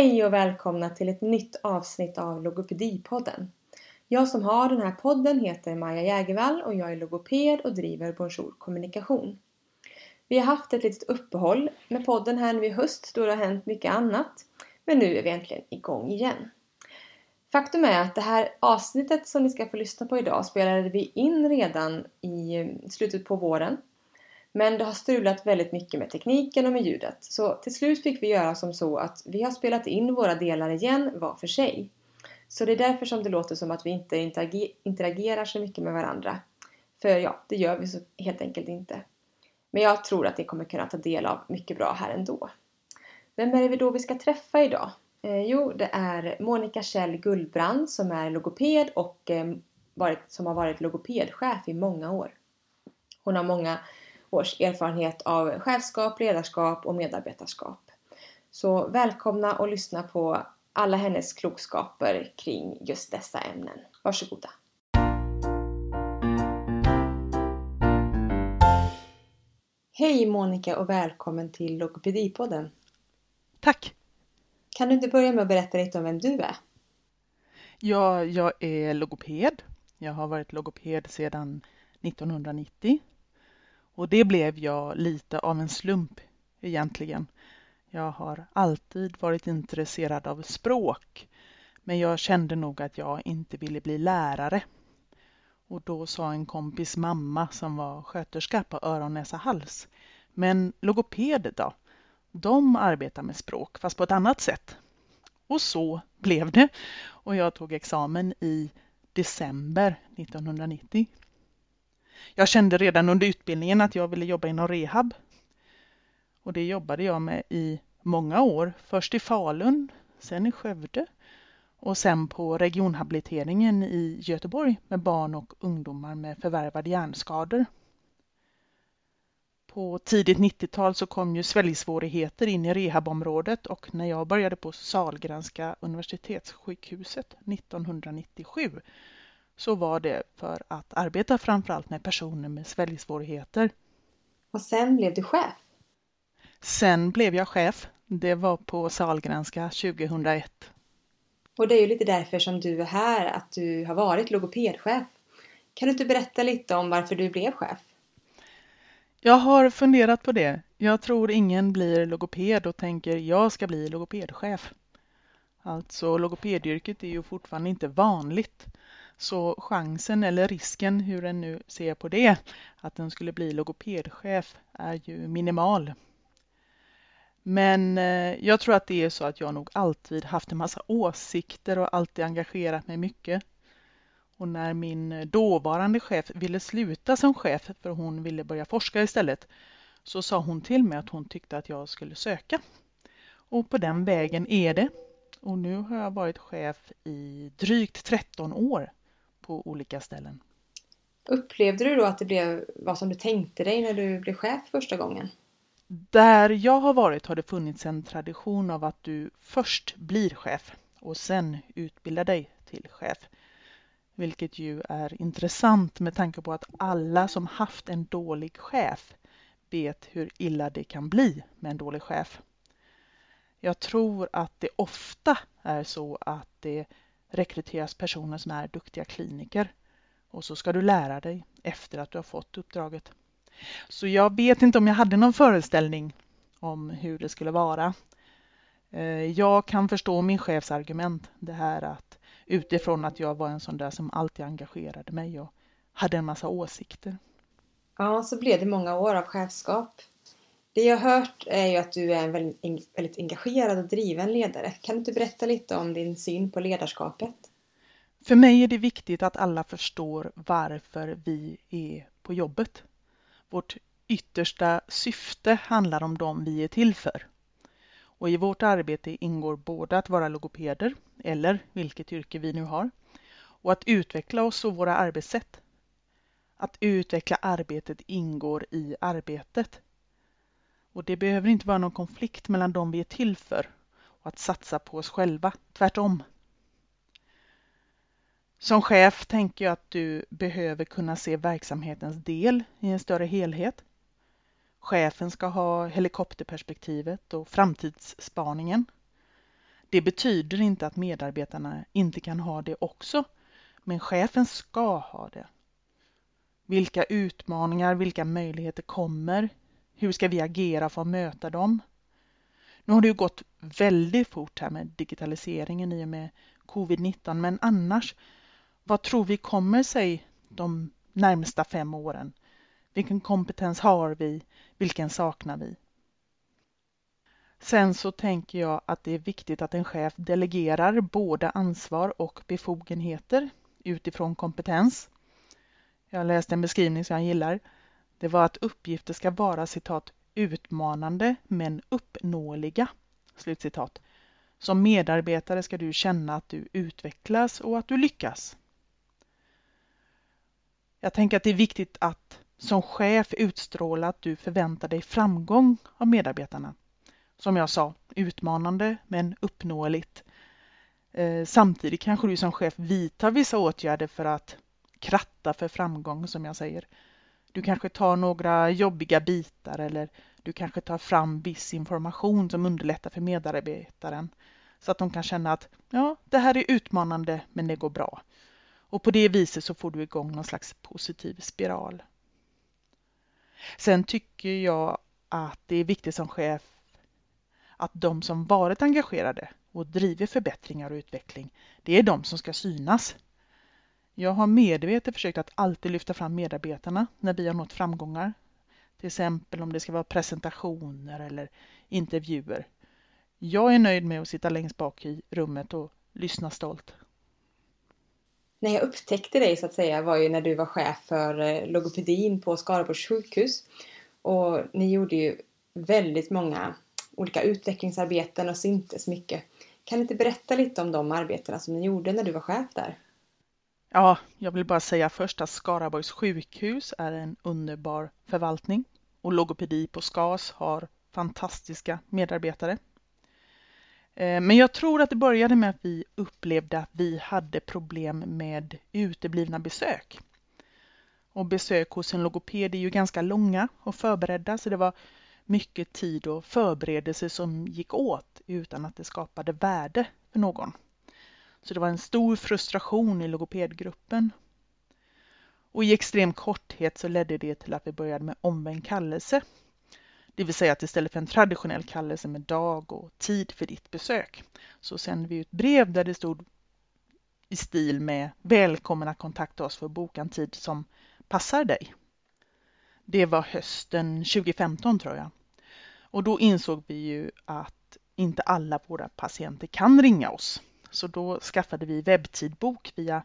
Hej och välkomna till ett nytt avsnitt av Logopedipodden. Jag som har den här podden heter Maja Jägervall och jag är logoped och driver Bonjour Kommunikation. Vi har haft ett litet uppehåll med podden här nu i höst då det har hänt mycket annat. Men nu är vi äntligen igång igen. Faktum är att det här avsnittet som ni ska få lyssna på idag spelade vi in redan i slutet på våren men det har strulat väldigt mycket med tekniken och med ljudet. Så till slut fick vi göra som så att vi har spelat in våra delar igen var för sig. Så det är därför som det låter som att vi inte interagerar så mycket med varandra. För ja, det gör vi så helt enkelt inte. Men jag tror att ni kommer kunna ta del av mycket bra här ändå. Vem är det då vi ska träffa idag? Eh, jo, det är Monica Kjell Gullbrand som är logoped och eh, varit, som har varit logopedchef i många år. Hon har många års erfarenhet av chefskap, ledarskap och medarbetarskap. Så välkomna och lyssna på alla hennes klokskaper kring just dessa ämnen. Varsågoda! Hej Monica och välkommen till Logopedipodden. Tack! Kan du inte börja med att berätta lite om vem du är? Ja, jag är logoped. Jag har varit logoped sedan 1990 och det blev jag lite av en slump egentligen. Jag har alltid varit intresserad av språk men jag kände nog att jag inte ville bli lärare. Och då sa en kompis mamma som var sköterska på öron, näsa, hals. Men logoped då? De arbetar med språk fast på ett annat sätt. Och så blev det. Och jag tog examen i december 1990. Jag kände redan under utbildningen att jag ville jobba inom rehab. Och det jobbade jag med i många år. Först i Falun, sen i Skövde och sen på regionhabiliteringen i Göteborg med barn och ungdomar med förvärvade hjärnskador. På tidigt 90-tal så kom ju sväljsvårigheter in i rehabområdet och när jag började på Salgranska universitetssjukhuset 1997 så var det för att arbeta framförallt med personer med sväljsvårigheter. Och sen blev du chef? Sen blev jag chef. Det var på Salgranska 2001. Och det är ju lite därför som du är här, att du har varit logopedchef. Kan du inte berätta lite om varför du blev chef? Jag har funderat på det. Jag tror ingen blir logoped och tänker jag ska bli logopedchef. Alltså logopedyrket är ju fortfarande inte vanligt. Så chansen eller risken, hur en nu ser på det, att den skulle bli logopedchef är ju minimal. Men eh, jag tror att det är så att jag nog alltid haft en massa åsikter och alltid engagerat mig mycket. Och när min dåvarande chef ville sluta som chef för hon ville börja forska istället så sa hon till mig att hon tyckte att jag skulle söka. Och på den vägen är det. Och nu har jag varit chef i drygt 13 år på olika ställen. Upplevde du då att det blev vad som du tänkte dig när du blev chef första gången? Där jag har varit har det funnits en tradition av att du först blir chef och sen utbildar dig till chef. Vilket ju är intressant med tanke på att alla som haft en dålig chef vet hur illa det kan bli med en dålig chef. Jag tror att det ofta är så att det rekryteras personer som är duktiga kliniker och så ska du lära dig efter att du har fått uppdraget. Så jag vet inte om jag hade någon föreställning om hur det skulle vara. Eh, jag kan förstå min chefs argument, det här att utifrån att jag var en sån där som alltid engagerade mig och hade en massa åsikter. Ja, så blev det många år av chefskap. Det jag har hört är ju att du är en väldigt, väldigt engagerad och driven ledare. Kan du inte berätta lite om din syn på ledarskapet? För mig är det viktigt att alla förstår varför vi är på jobbet. Vårt yttersta syfte handlar om dem vi är till för. Och i vårt arbete ingår både att vara logopeder, eller vilket yrke vi nu har, och att utveckla oss och våra arbetssätt. Att utveckla arbetet ingår i arbetet. Och det behöver inte vara någon konflikt mellan dem vi är till för och att satsa på oss själva, tvärtom. Som chef tänker jag att du behöver kunna se verksamhetens del i en större helhet. Chefen ska ha helikopterperspektivet och framtidsspaningen. Det betyder inte att medarbetarna inte kan ha det också, men chefen ska ha det. Vilka utmaningar, vilka möjligheter kommer? Hur ska vi agera för att möta dem? Nu har det ju gått väldigt fort här med digitaliseringen i och med covid-19, men annars, vad tror vi kommer sig de närmsta fem åren? Vilken kompetens har vi? Vilken saknar vi? Sen så tänker jag att det är viktigt att en chef delegerar både ansvar och befogenheter utifrån kompetens. Jag läste en beskrivning som jag gillar. Det var att uppgifter ska vara citat utmanande men uppnåeliga. Slutcitat. Som medarbetare ska du känna att du utvecklas och att du lyckas. Jag tänker att det är viktigt att som chef utstråla att du förväntar dig framgång av medarbetarna. Som jag sa, utmanande men uppnåeligt. Eh, samtidigt kanske du som chef vidtar vissa åtgärder för att kratta för framgång som jag säger. Du kanske tar några jobbiga bitar eller du kanske tar fram viss information som underlättar för medarbetaren så att de kan känna att ja, det här är utmanande men det går bra. Och på det viset så får du igång någon slags positiv spiral. Sen tycker jag att det är viktigt som chef att de som varit engagerade och driver förbättringar och utveckling, det är de som ska synas. Jag har medvetet försökt att alltid lyfta fram medarbetarna när vi har nått framgångar. Till exempel om det ska vara presentationer eller intervjuer. Jag är nöjd med att sitta längst bak i rummet och lyssna stolt. När jag upptäckte dig så att säga var ju när du var chef för eh, logopedin på Skaraborgs sjukhus. Och ni gjorde ju väldigt många olika utvecklingsarbeten och syntes mycket. Kan du inte berätta lite om de arbetena som ni gjorde när du var chef där? Ja, jag vill bara säga först att Skaraborgs sjukhus är en underbar förvaltning och logopedi på SKAS har fantastiska medarbetare. Eh, men jag tror att det började med att vi upplevde att vi hade problem med uteblivna besök. Och besök hos en logoped är ju ganska långa och förberedda så det var mycket tid och förberedelse som gick åt utan att det skapade värde för någon. Så det var en stor frustration i logopedgruppen. Och i extrem korthet så ledde det till att vi började med omvänd kallelse. Det vill säga att istället för en traditionell kallelse med dag och tid för ditt besök så sände vi ut brev där det stod i stil med Välkommen att kontakta oss för att boka en tid som passar dig. Det var hösten 2015 tror jag. Och då insåg vi ju att inte alla våra patienter kan ringa oss. Så då skaffade vi webbtidbok via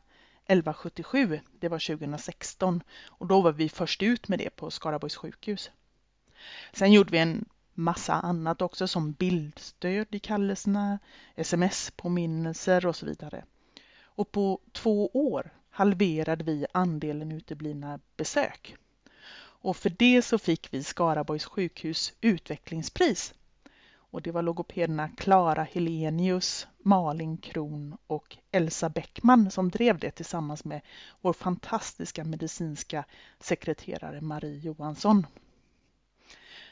1177, det var 2016 och då var vi först ut med det på Skaraborgs sjukhus. Sen gjorde vi en massa annat också som bildstöd i kallelserna, sms-påminnelser och så vidare. Och på två år halverade vi andelen uteblivna besök. Och för det så fick vi Skaraborgs sjukhus utvecklingspris. Och det var logopederna Klara Helenius, Malin Kron och Elsa Bäckman som drev det tillsammans med vår fantastiska medicinska sekreterare Marie Johansson.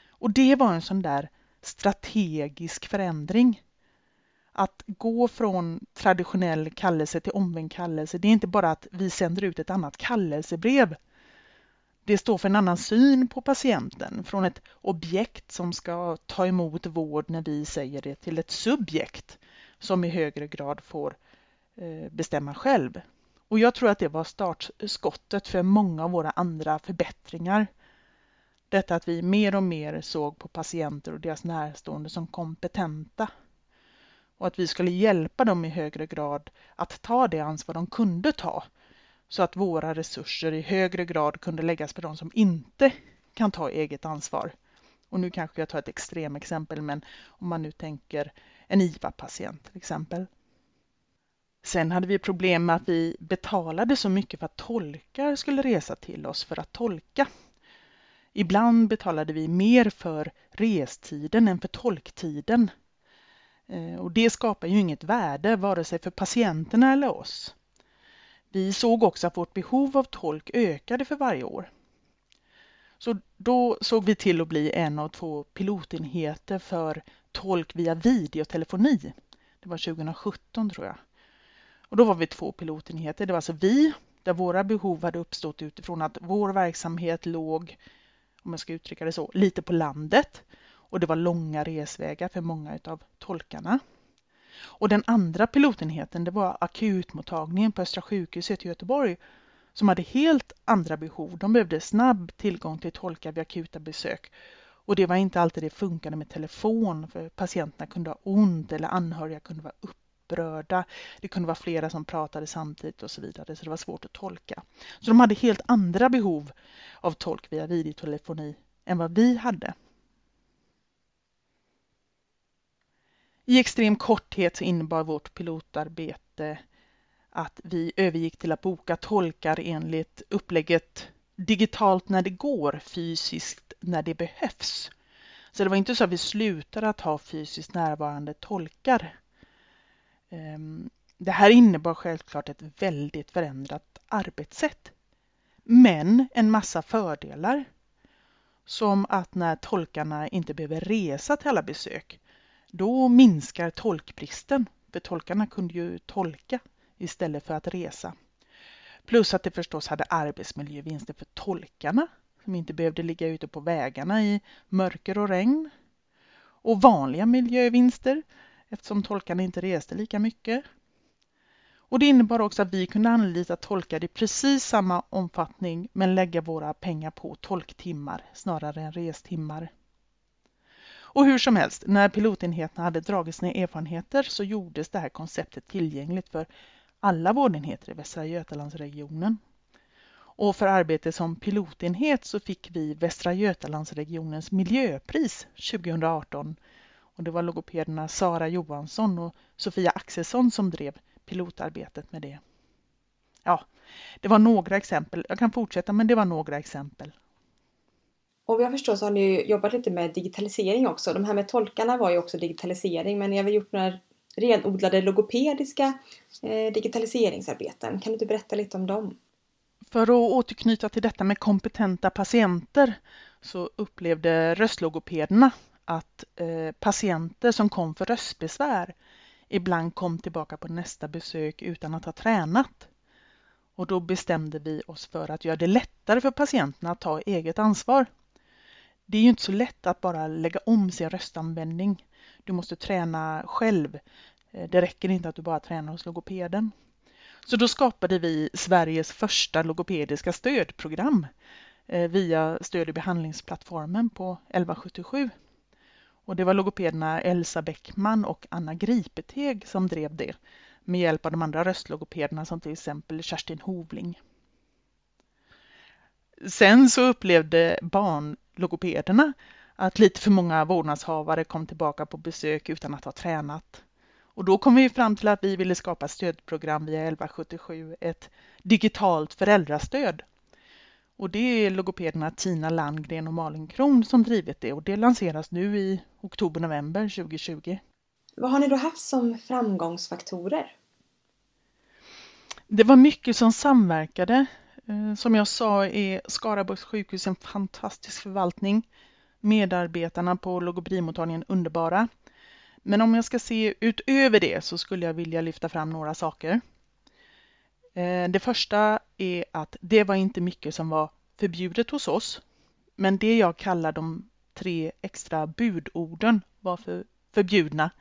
Och det var en sån där strategisk förändring. Att gå från traditionell kallelse till omvänd kallelse, det är inte bara att vi sänder ut ett annat kallelsebrev det står för en annan syn på patienten, från ett objekt som ska ta emot vård när vi säger det till ett subjekt som i högre grad får eh, bestämma själv. Och jag tror att det var startskottet för många av våra andra förbättringar. Detta att vi mer och mer såg på patienter och deras närstående som kompetenta och att vi skulle hjälpa dem i högre grad att ta det ansvar de kunde ta så att våra resurser i högre grad kunde läggas på de som inte kan ta eget ansvar. Och nu kanske jag tar ett extremexempel, men om man nu tänker en IVA-patient till exempel. Sen hade vi problem med att vi betalade så mycket för att tolkar skulle resa till oss för att tolka. Ibland betalade vi mer för restiden än för tolktiden. Eh, och det skapar ju inget värde vare sig för patienterna eller oss. Vi såg också att vårt behov av tolk ökade för varje år. Så då såg vi till att bli en av två pilotenheter för tolk via videotelefoni. Det var 2017 tror jag. Och då var vi två pilotenheter. Det var alltså vi, där våra behov hade uppstått utifrån att vår verksamhet låg, om jag ska uttrycka det så, lite på landet. Och det var långa resvägar för många av tolkarna. Och den andra pilotenheten, det var akutmottagningen på Östra sjukhuset i Göteborg som hade helt andra behov. De behövde snabb tillgång till tolkar vid akuta besök. Och det var inte alltid det funkade med telefon för patienterna kunde ha ont eller anhöriga kunde vara upprörda. Det kunde vara flera som pratade samtidigt och så vidare så det var svårt att tolka. Så de hade helt andra behov av tolk via videotelefoni än vad vi hade. I extrem korthet så innebar vårt pilotarbete att vi övergick till att boka tolkar enligt upplägget digitalt när det går, fysiskt när det behövs. Så det var inte så att vi slutade att ha fysiskt närvarande tolkar. Ehm, det här innebar självklart ett väldigt förändrat arbetssätt. Men en massa fördelar. Som att när tolkarna inte behöver resa till alla besök, då minskar tolkbristen. För tolkarna kunde ju tolka istället för att resa. Plus att det förstås hade arbetsmiljövinster för tolkarna som inte behövde ligga ute på vägarna i mörker och regn. Och vanliga miljövinster eftersom tolkarna inte reste lika mycket. Och det innebar också att vi kunde anlita tolkar i precis samma omfattning men lägga våra pengar på tolktimmar snarare än restimmar. Och hur som helst, när pilotenheterna hade dragit sina erfarenheter så gjordes det här konceptet tillgängligt för alla vårdenheter i Västra Götalandsregionen. Och för arbete som pilotenhet så fick vi Västra Götalandsregionens miljöpris 2018. Och det var logopederna Sara Johansson och Sofia Axelsson som drev pilotarbetet med det. Ja, det var några exempel. Jag kan fortsätta, men det var några exempel. Och vad jag förstår så har ni jobbat lite med digitalisering också. De här med tolkarna var ju också digitalisering, men ni har väl gjort några renodlade logopediska eh, digitaliseringsarbeten. Kan du inte berätta lite om dem? För att återknyta till detta med kompetenta patienter så upplevde röstlogopederna att eh, patienter som kom för röstbesvär ibland kom tillbaka på nästa besök utan att ha tränat. Och då bestämde vi oss för att göra det lättare för patienterna att ta eget ansvar. Det är ju inte så lätt att bara lägga om sin röstanvändning. Du måste träna själv. Eh, det räcker inte att du bara tränar hos logopeden. Så då skapade vi Sveriges första logopediska stödprogram eh, via stöd och behandlingsplattformen på 1177. Och det var logopederna Elsa Bäckman och Anna Gripeteg som drev det med hjälp av de andra röstlogopederna som till exempel Kerstin Hovling. Sen så upplevde barnlogopederna att lite för många vårdnadshavare kom tillbaka på besök utan att ha tränat. Och då kom vi fram till att vi ville skapa stödprogram via 1177, ett digitalt föräldrastöd. Och det är logopederna Tina Landgren och Malin Kron som drivit det och det lanseras nu i oktober-november 2020. Vad har ni då haft som framgångsfaktorer? Det var mycket som samverkade. Eh, som jag sa är Skaraborgs sjukhus en fantastisk förvaltning. Medarbetarna på logopedimottagningen underbara. Men om jag ska se utöver det så skulle jag vilja lyfta fram några saker. Eh, det första är att det var inte mycket som var förbjudet hos oss. Men det jag kallar de tre extra budorden var för förbjudna.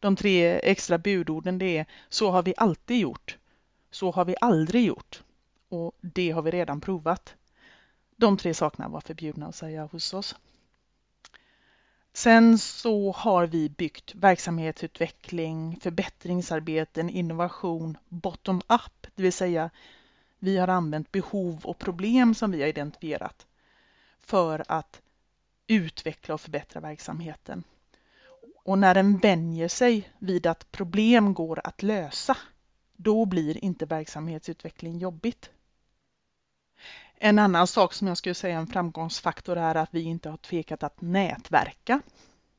De tre extra budorden det är så har vi alltid gjort. Så har vi aldrig gjort. Och det har vi redan provat. De tre sakerna var förbjudna att säga hos oss. Sen så har vi byggt verksamhetsutveckling, förbättringsarbeten, innovation bottom-up, det vill säga vi har använt behov och problem som vi har identifierat för att utveckla och förbättra verksamheten. Och när den vänjer sig vid att problem går att lösa, då blir inte verksamhetsutveckling jobbigt. En annan sak som jag skulle säga är en framgångsfaktor är att vi inte har tvekat att nätverka.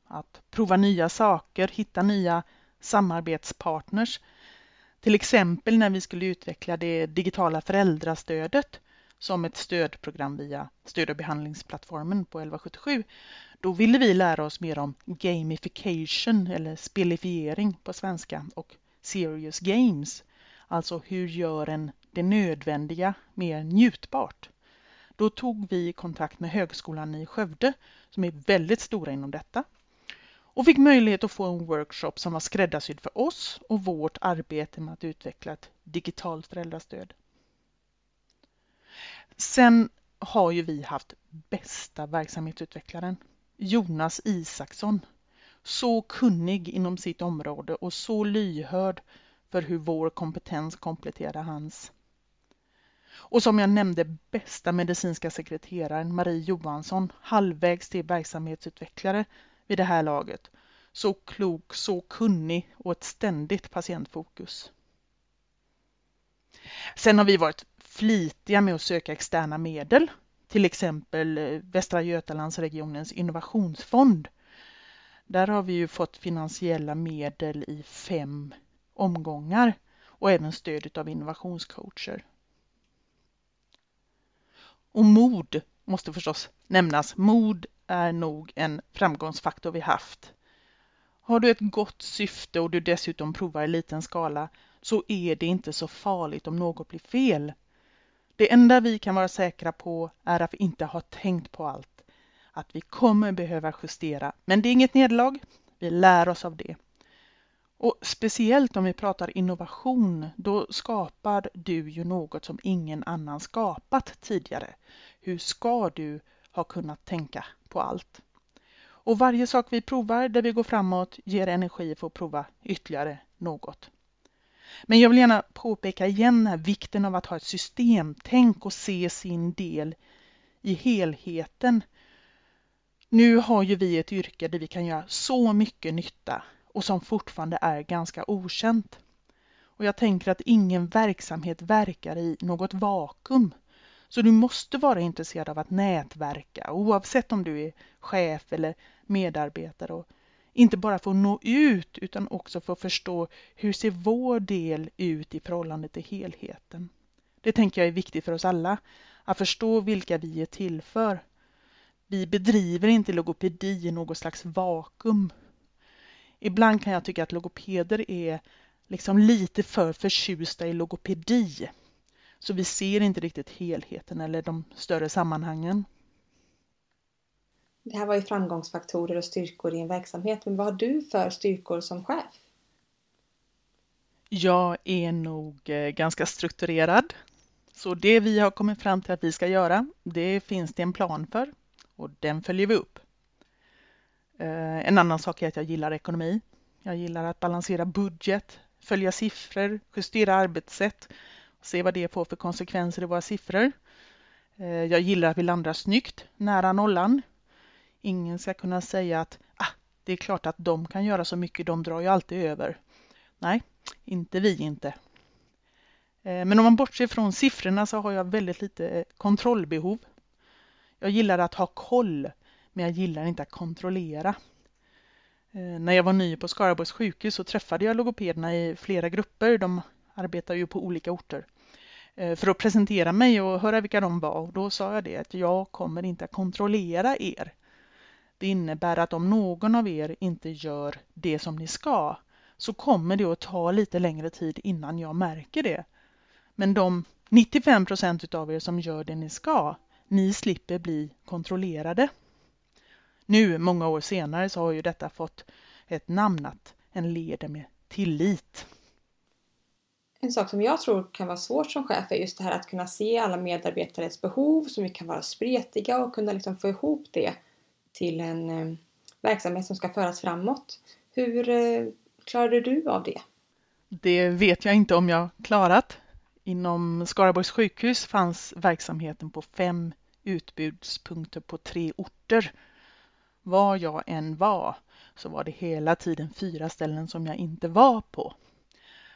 Att prova nya saker, hitta nya samarbetspartners. Till exempel när vi skulle utveckla det digitala föräldrastödet som ett stödprogram via stöd och behandlingsplattformen på 1177, då ville vi lära oss mer om gamification eller spelifiering på svenska och serious games. Alltså hur gör en det nödvändiga mer njutbart? Då tog vi kontakt med Högskolan i Skövde som är väldigt stora inom detta och fick möjlighet att få en workshop som var skräddarsydd för oss och vårt arbete med att utveckla ett digitalt föräldrastöd. Sen har ju vi haft bästa verksamhetsutvecklaren, Jonas Isaksson. Så kunnig inom sitt område och så lyhörd för hur vår kompetens kompletterar hans. Och som jag nämnde bästa medicinska sekreteraren Marie Johansson, halvvägs till verksamhetsutvecklare vid det här laget. Så klok, så kunnig och ett ständigt patientfokus. Sen har vi varit flitiga med att söka externa medel, till exempel eh, Västra Götalandsregionens innovationsfond. Där har vi ju fått finansiella medel i fem omgångar och även stöd av innovationscoacher. Och mod måste förstås nämnas. Mod är nog en framgångsfaktor vi haft. Har du ett gott syfte och du dessutom provar i liten skala så är det inte så farligt om något blir fel. Det enda vi kan vara säkra på är att vi inte har tänkt på allt. Att vi kommer behöva justera, men det är inget nederlag. Vi lär oss av det. Och speciellt om vi pratar innovation, då skapar du ju något som ingen annan skapat tidigare. Hur ska du ha kunnat tänka på allt? Och varje sak vi provar där vi går framåt ger energi för att prova ytterligare något. Men jag vill gärna påpeka igen här vikten av att ha ett systemtänk och se sin del i helheten. Nu har ju vi ett yrke där vi kan göra så mycket nytta och som fortfarande är ganska okänt. Och jag tänker att ingen verksamhet verkar i något vakuum. Så du måste vara intresserad av att nätverka oavsett om du är chef eller medarbetare och inte bara för att nå ut utan också för att förstå hur ser vår del ut i förhållande till helheten. Det tänker jag är viktigt för oss alla, att förstå vilka vi är till för. Vi bedriver inte logopedi i något slags vakuum. Ibland kan jag tycka att logopeder är liksom lite för förtjusta i logopedi. Så vi ser inte riktigt helheten eller de större sammanhangen. Det här var ju framgångsfaktorer och styrkor i en verksamhet, men vad har du för styrkor som chef? Jag är nog eh, ganska strukturerad. Så det vi har kommit fram till att vi ska göra, det finns det en plan för och den följer vi upp. Eh, en annan sak är att jag gillar ekonomi. Jag gillar att balansera budget, följa siffror, justera arbetssätt och se vad det får för konsekvenser i våra siffror. Eh, jag gillar att vi landar snyggt, nära nollan. Ingen ska kunna säga att ah, det är klart att de kan göra så mycket, de drar ju alltid över. Nej, inte vi inte. Eh, men om man bortser från siffrorna så har jag väldigt lite kontrollbehov. Jag gillar att ha koll, men jag gillar inte att kontrollera. Eh, när jag var ny på Skaraborgs sjukhus så träffade jag logopederna i flera grupper. De arbetar ju på olika orter. Eh, för att presentera mig och höra vilka de var. Och då sa jag det att jag kommer inte att kontrollera er. Det innebär att om någon av er inte gör det som ni ska så kommer det att ta lite längre tid innan jag märker det. Men de 95 procent av er som gör det ni ska, ni slipper bli kontrollerade. Nu, många år senare, så har ju detta fått ett namn att en leder med tillit. En sak som jag tror kan vara svårt som chef är just det här att kunna se alla medarbetares behov som kan vara spretiga och kunna liksom få ihop det till en eh, verksamhet som ska föras framåt. Hur eh, klarade du av det? Det vet jag inte om jag klarat. Inom Skaraborgs sjukhus fanns verksamheten på fem utbudspunkter på tre orter. Var jag än var så var det hela tiden fyra ställen som jag inte var på.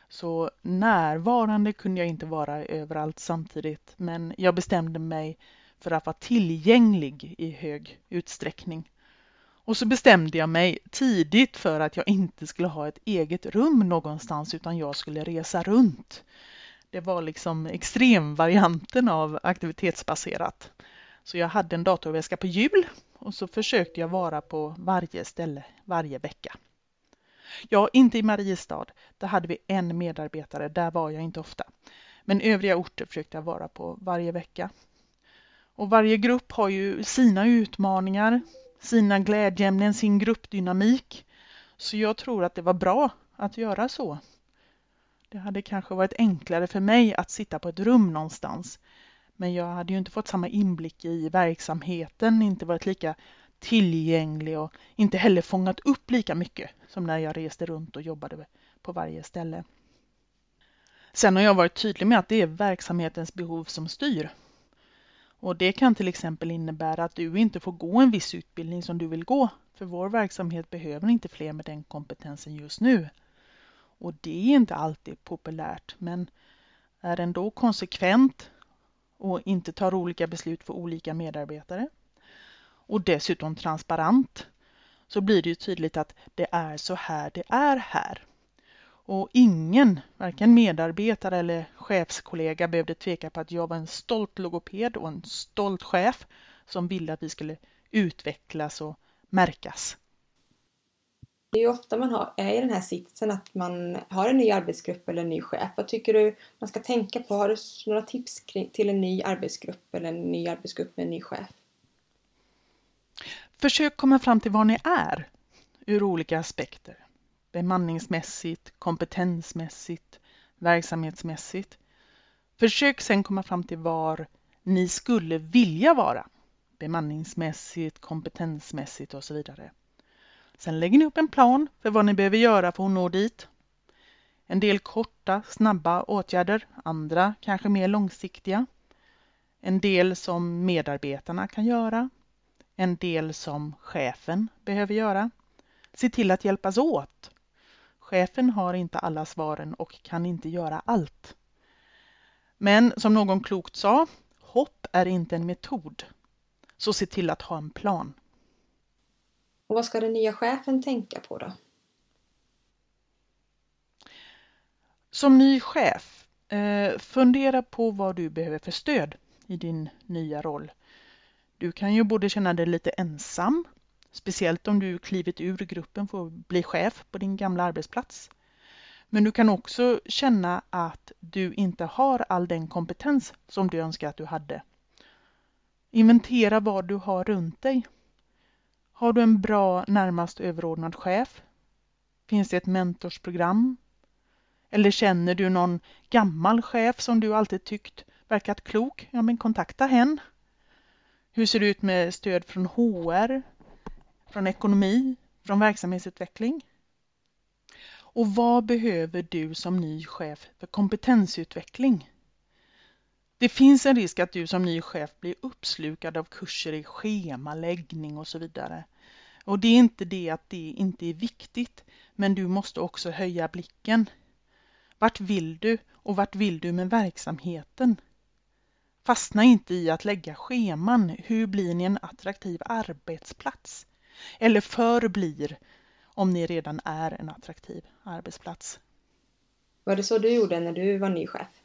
Så närvarande kunde jag inte vara överallt samtidigt men jag bestämde mig för att vara tillgänglig i hög utsträckning. Och så bestämde jag mig tidigt för att jag inte skulle ha ett eget rum någonstans utan jag skulle resa runt. Det var liksom extremvarianten av aktivitetsbaserat. Så jag hade en datorväska på hjul och så försökte jag vara på varje ställe varje vecka. Ja, inte i Mariestad. Där hade vi en medarbetare. Där var jag inte ofta. Men övriga orter försökte jag vara på varje vecka. Och varje grupp har ju sina utmaningar, sina glädjeämnen, sin gruppdynamik. Så jag tror att det var bra att göra så. Det hade kanske varit enklare för mig att sitta på ett rum någonstans. Men jag hade ju inte fått samma inblick i verksamheten, inte varit lika tillgänglig och inte heller fångat upp lika mycket som när jag reste runt och jobbade på varje ställe. Sen har jag varit tydlig med att det är verksamhetens behov som styr. Och det kan till exempel innebära att du inte får gå en viss utbildning som du vill gå, för vår verksamhet behöver inte fler med den kompetensen just nu. Och det är inte alltid populärt, men är ändå konsekvent och inte tar olika beslut för olika medarbetare och dessutom transparent så blir det ju tydligt att det är så här det är här. Och ingen, varken medarbetare eller chefskollega behövde tveka på att jag var en stolt logoped och en stolt chef som ville att vi skulle utvecklas och märkas. Det är ju ofta man har, är i den här sitsen att man har en ny arbetsgrupp eller en ny chef. Vad tycker du man ska tänka på? Har du några tips till en ny arbetsgrupp eller en ny arbetsgrupp med en ny chef? Försök komma fram till var ni är ur olika aspekter. Bemanningsmässigt, kompetensmässigt, verksamhetsmässigt. Försök sen komma fram till var ni skulle vilja vara. Bemanningsmässigt, kompetensmässigt och så vidare. Sen lägger ni upp en plan för vad ni behöver göra för att nå dit. En del korta, snabba åtgärder, andra kanske mer långsiktiga. En del som medarbetarna kan göra, en del som chefen behöver göra. Se till att hjälpas åt. Chefen har inte alla svaren och kan inte göra allt. Men som någon klokt sa, hopp är inte en metod. Så se till att ha en plan. Och vad ska den nya chefen tänka på då? Som ny chef, eh, fundera på vad du behöver för stöd i din nya roll. Du kan ju både känna dig lite ensam, speciellt om du klivit ur gruppen för att bli chef på din gamla arbetsplats. Men du kan också känna att du inte har all den kompetens som du önskar att du hade. Inventera vad du har runt dig. Har du en bra närmast överordnad chef? Finns det ett mentorsprogram? Eller känner du någon gammal chef som du alltid tyckt verkat klok? Ja, men kontakta hen. Hur ser det ut med stöd från HR, från ekonomi, från verksamhetsutveckling? Och vad behöver du som ny chef för kompetensutveckling? Det finns en risk att du som ny chef blir uppslukad av kurser i schemaläggning och så vidare. Och det är inte det att det inte är viktigt, men du måste också höja blicken. Vart vill du och vart vill du med verksamheten? Fastna inte i att lägga scheman. Hur blir ni en attraktiv arbetsplats? Eller förblir om ni redan är en attraktiv arbetsplats. Var det så du gjorde när du var ny chef?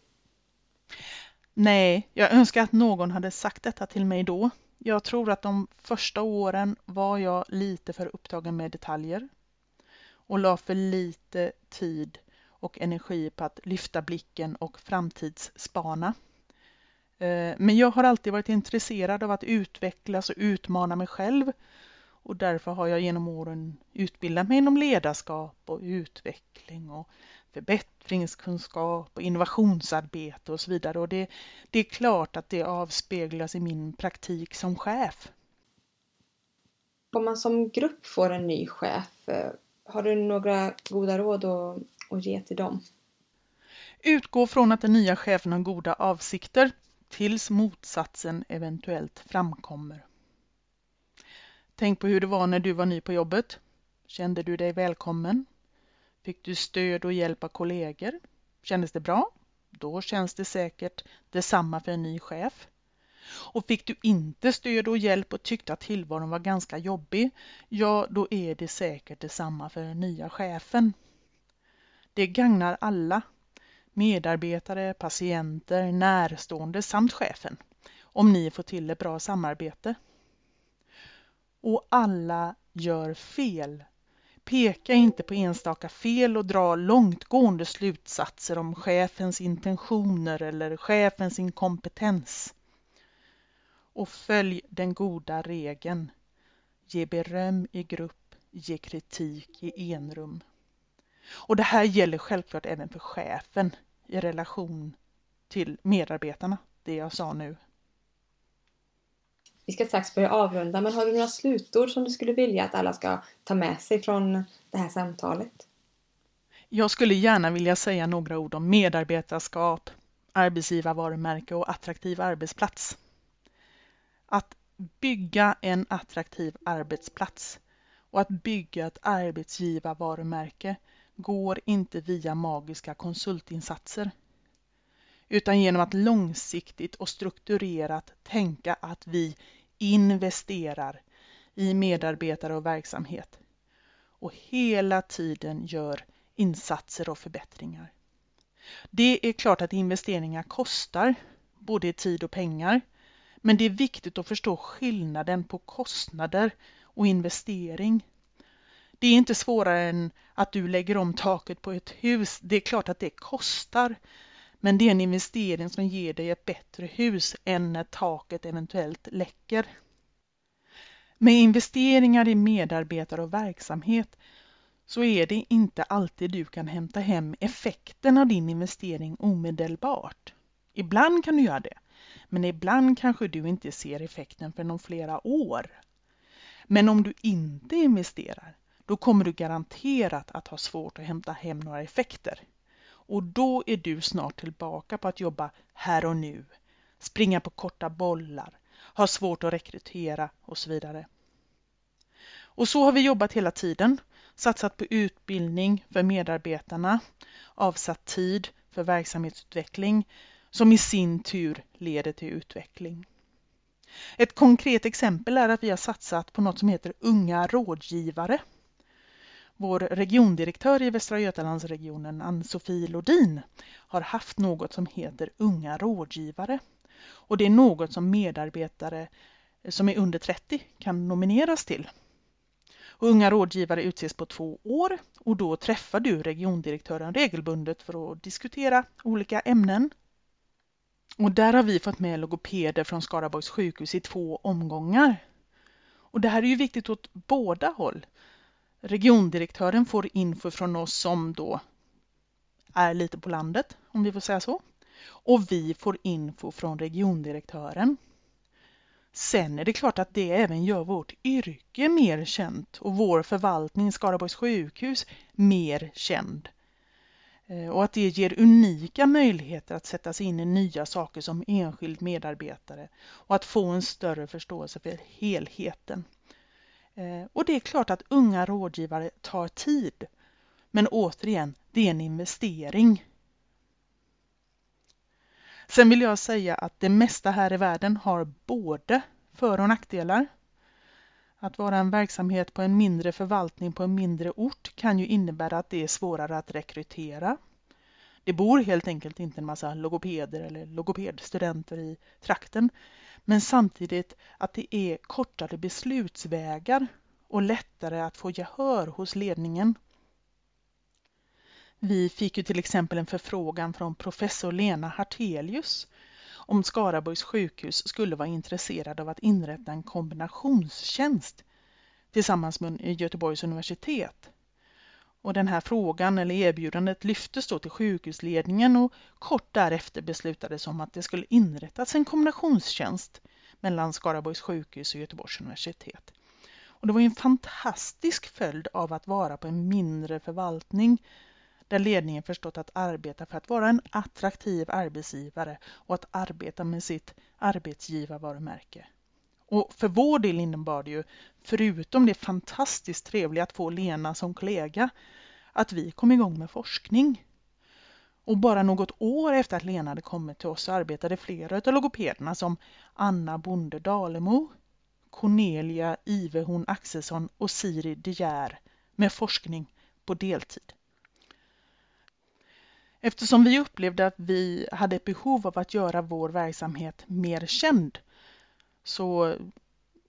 Nej, jag önskar att någon hade sagt detta till mig då. Jag tror att de första åren var jag lite för upptagen med detaljer och la för lite tid och energi på att lyfta blicken och framtidsspana. Eh, men jag har alltid varit intresserad av att utvecklas och utmana mig själv och därför har jag genom åren utbildat mig inom ledarskap och utveckling och förbättringskunskap och innovationsarbete och så vidare. Och det, det är klart att det avspeglas i min praktik som chef. Om man som grupp får en ny chef, eh, har du några goda råd att, att ge till dem? Utgå från att den nya chefen har goda avsikter tills motsatsen eventuellt framkommer. Tänk på hur det var när du var ny på jobbet. Kände du dig välkommen? Fick du stöd och hjälp av kollegor? Kändes det bra? Då känns det säkert detsamma för en ny chef. Och fick du inte stöd och hjälp och tyckte att tillvaron var ganska jobbig, ja, då är det säkert detsamma för den nya chefen. Det gagnar alla medarbetare, patienter, närstående samt chefen om ni får till ett bra samarbete. Och alla gör fel. Peka inte på enstaka fel och dra långtgående slutsatser om chefens intentioner eller chefens inkompetens. Och följ den goda regeln. Ge beröm i grupp, ge kritik i enrum. Och det här gäller självklart även för chefen i relation till medarbetarna, det jag sa nu. Vi ska strax börja avrunda, men har du några slutord som du skulle vilja att alla ska ta med sig från det här samtalet? Jag skulle gärna vilja säga några ord om medarbetarskap, arbetsgivarvarumärke och attraktiv arbetsplats. Att bygga en attraktiv arbetsplats och att bygga ett arbetsgivarvarumärke går inte via magiska konsultinsatser utan genom att långsiktigt och strukturerat tänka att vi investerar i medarbetare och verksamhet och hela tiden gör insatser och förbättringar. Det är klart att investeringar kostar både i tid och pengar men det är viktigt att förstå skillnaden på kostnader och investering. Det är inte svårare än att du lägger om taket på ett hus. Det är klart att det kostar men det är en investering som ger dig ett bättre hus än när taket eventuellt läcker. Med investeringar i medarbetare och verksamhet så är det inte alltid du kan hämta hem effekten av din investering omedelbart. Ibland kan du göra det, men ibland kanske du inte ser effekten för någon flera år. Men om du inte investerar, då kommer du garanterat att ha svårt att hämta hem några effekter. Och då är du snart tillbaka på att jobba här och nu, springa på korta bollar, ha svårt att rekrytera och så vidare. Och så har vi jobbat hela tiden, satsat på utbildning för medarbetarna, avsatt tid för verksamhetsutveckling som i sin tur leder till utveckling. Ett konkret exempel är att vi har satsat på något som heter Unga rådgivare vår regiondirektör i Västra Götalandsregionen, Ann-Sofie Lodin, har haft något som heter Unga rådgivare. Och det är något som medarbetare som är under 30 kan nomineras till. Och unga rådgivare utses på två år och då träffar du regiondirektören regelbundet för att diskutera olika ämnen. Och där har vi fått med logopeder från Skaraborgs sjukhus i två omgångar. Och det här är ju viktigt åt båda håll. Regiondirektören får info från oss som då är lite på landet, om vi får säga så. Och vi får info från regiondirektören. Sen är det klart att det även gör vårt yrke mer känt och vår förvaltning, Skaraborgs sjukhus, mer känd. Eh, och att det ger unika möjligheter att sätta sig in i nya saker som enskild medarbetare och att få en större förståelse för helheten. Eh, och det är klart att unga rådgivare tar tid. Men återigen, det är en investering. Sen vill jag säga att det mesta här i världen har både för och nackdelar. Att vara en verksamhet på en mindre förvaltning på en mindre ort kan ju innebära att det är svårare att rekrytera. Det bor helt enkelt inte en massa logopeder eller logopedstudenter i trakten men samtidigt att det är kortare beslutsvägar och lättare att få gehör hos ledningen. Vi fick ju till exempel en förfrågan från professor Lena Hartelius om Skaraborgs sjukhus skulle vara intresserad av att inrätta en kombinationstjänst tillsammans med Göteborgs universitet. Och den här frågan eller erbjudandet lyftes då till sjukhusledningen och kort därefter beslutades om att det skulle inrättas en kombinationstjänst mellan Skaraborgs sjukhus och Göteborgs universitet. Och det var en fantastisk följd av att vara på en mindre förvaltning där ledningen förstått att arbeta för att vara en attraktiv arbetsgivare och att arbeta med sitt arbetsgivarvarumärke. Och för vår del innebar det ju, förutom det fantastiskt trevliga att få Lena som kollega, att vi kom igång med forskning. Och bara något år efter att Lena hade kommit till oss arbetade flera av logopederna som Anna Bonde Dalemo, Cornelia Ivehorn Axelsson och Siri De Geer med forskning på deltid. Eftersom vi upplevde att vi hade ett behov av att göra vår verksamhet mer känd så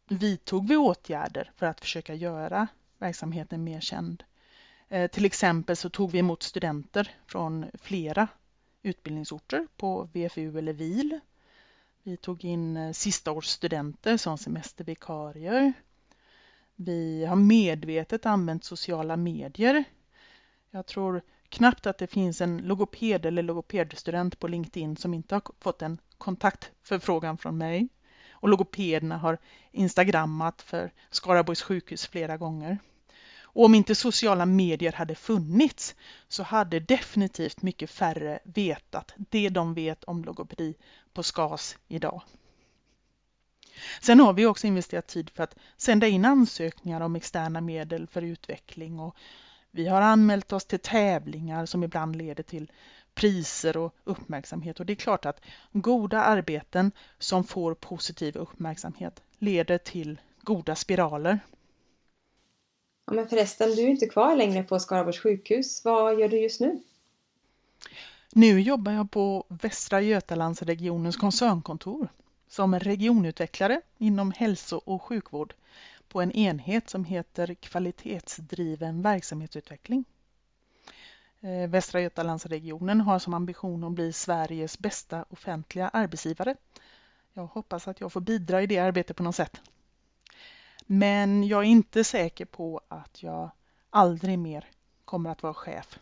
vidtog vi åtgärder för att försöka göra verksamheten mer känd. Eh, till exempel så tog vi emot studenter från flera utbildningsorter på VFU eller VIL. Vi tog in eh, sistaårsstudenter som semestervikarier. Vi har medvetet använt sociala medier. Jag tror knappt att det finns en logoped eller logopedstudent på LinkedIn som inte har fått en kontaktförfrågan från mig. Och logopederna har instagrammat för Skaraborgs sjukhus flera gånger. Och om inte sociala medier hade funnits så hade definitivt mycket färre vetat det de vet om logopedi på SKAS idag. Sen har vi också investerat tid för att sända in ansökningar om externa medel för utveckling och vi har anmält oss till tävlingar som ibland leder till priser och uppmärksamhet och det är klart att goda arbeten som får positiv uppmärksamhet leder till goda spiraler. Ja, men förresten, du är inte kvar längre på Skaraborgs sjukhus. Vad gör du just nu? Nu jobbar jag på Västra Götalandsregionens koncernkontor som regionutvecklare inom hälso och sjukvård på en enhet som heter kvalitetsdriven verksamhetsutveckling. Eh, Västra Götalandsregionen har som ambition att bli Sveriges bästa offentliga arbetsgivare. Jag hoppas att jag får bidra i det arbetet på något sätt. Men jag är inte säker på att jag aldrig mer kommer att vara chef.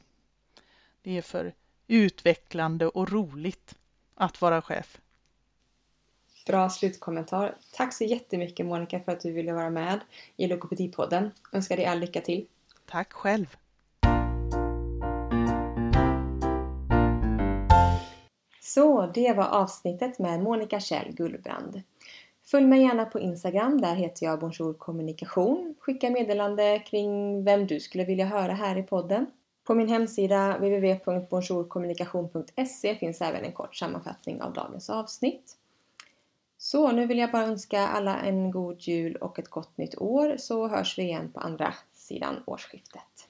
Det är för utvecklande och roligt att vara chef. Bra slutkommentar. Tack så jättemycket Monica för att du ville vara med i Logopedipodden. Önskar dig all lycka till. Tack själv. Så det var avsnittet med Monica Kjell Gullbrand. Följ mig gärna på Instagram, där heter jag Bonjour Kommunikation. Skicka meddelande kring vem du skulle vilja höra här i podden. På min hemsida www.bonjourkommunikation.se finns även en kort sammanfattning av dagens avsnitt. Så nu vill jag bara önska alla en god jul och ett gott nytt år så hörs vi igen på andra sidan årsskiftet.